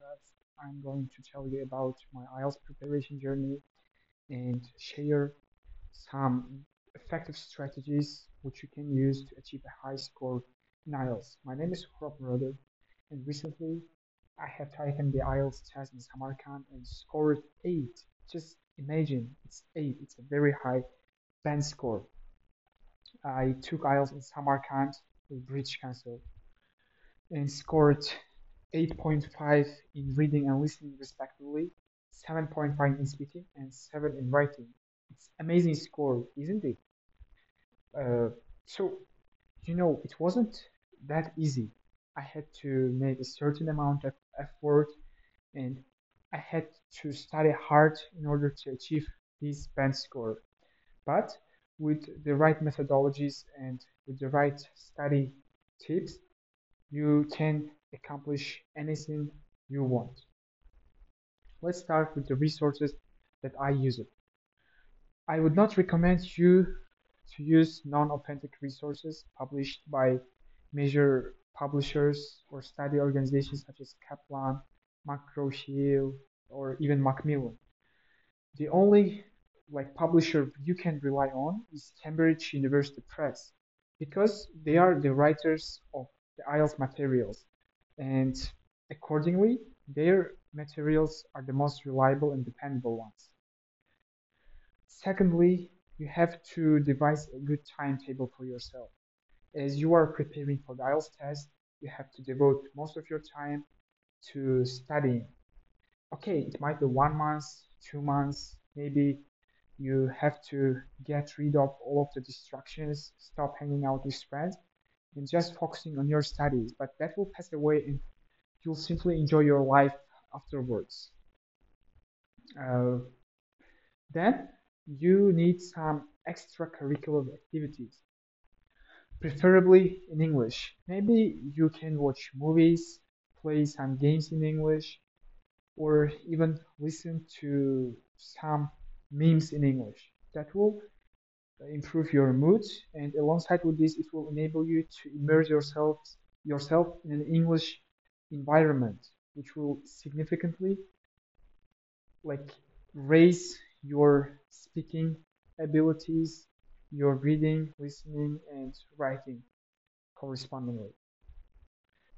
podcast. I'm going to tell you about my IELTS preparation journey and share some effective strategies which you can use to achieve a high score in IELTS. My name is Rob Murder, and recently I have taken the IELTS test in Samarkand and scored 8. Just imagine, it's 8. It's a very high band score. I took IELTS in Samarkand with British Council and scored 8.5 in reading and listening respectively, 7.5 in speaking, and 7 in writing. It's amazing score, isn't it? Uh, so, you know, it wasn't that easy. I had to make a certain amount of effort and I had to study hard in order to achieve this band score. But with the right methodologies and with the right study tips, you can accomplish anything you want. Let's start with the resources that I use. I would not recommend you to use non-authentic resources published by major publishers or study organizations such as Kaplan, McGraw-Hill, or even Macmillan. The only like publisher you can rely on is Cambridge University Press because they are the writers of the IELTS materials and accordingly their materials are the most reliable and dependable ones. Secondly, you have to devise a good timetable for yourself. As you are preparing for the IELTS test, you have to devote most of your time to studying. Okay, it might be one month, two months, maybe you have to get rid of all of the distractions, stop hanging out with friends, and just focusing on your studies. But that will pass away and you'll simply enjoy your life afterwards. Uh, then you need some extracurricular activities, preferably in English. Maybe you can watch movies, play some games in English, or even listen to some memes in English. That will improve your mood and alongside with this it will enable you to immerse yourself yourself in an English environment which will significantly like raise your speaking abilities your reading listening and writing correspondingly.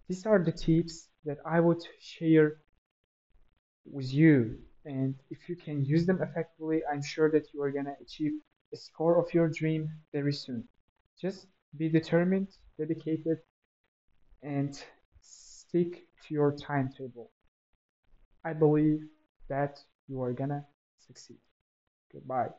These are the tips that I would share with you and if you can use them effectively I'm sure that you are gonna achieve a score of your dream very soon. Just be determined, dedicated, and stick to your timetable. I believe that you are gonna succeed. Goodbye.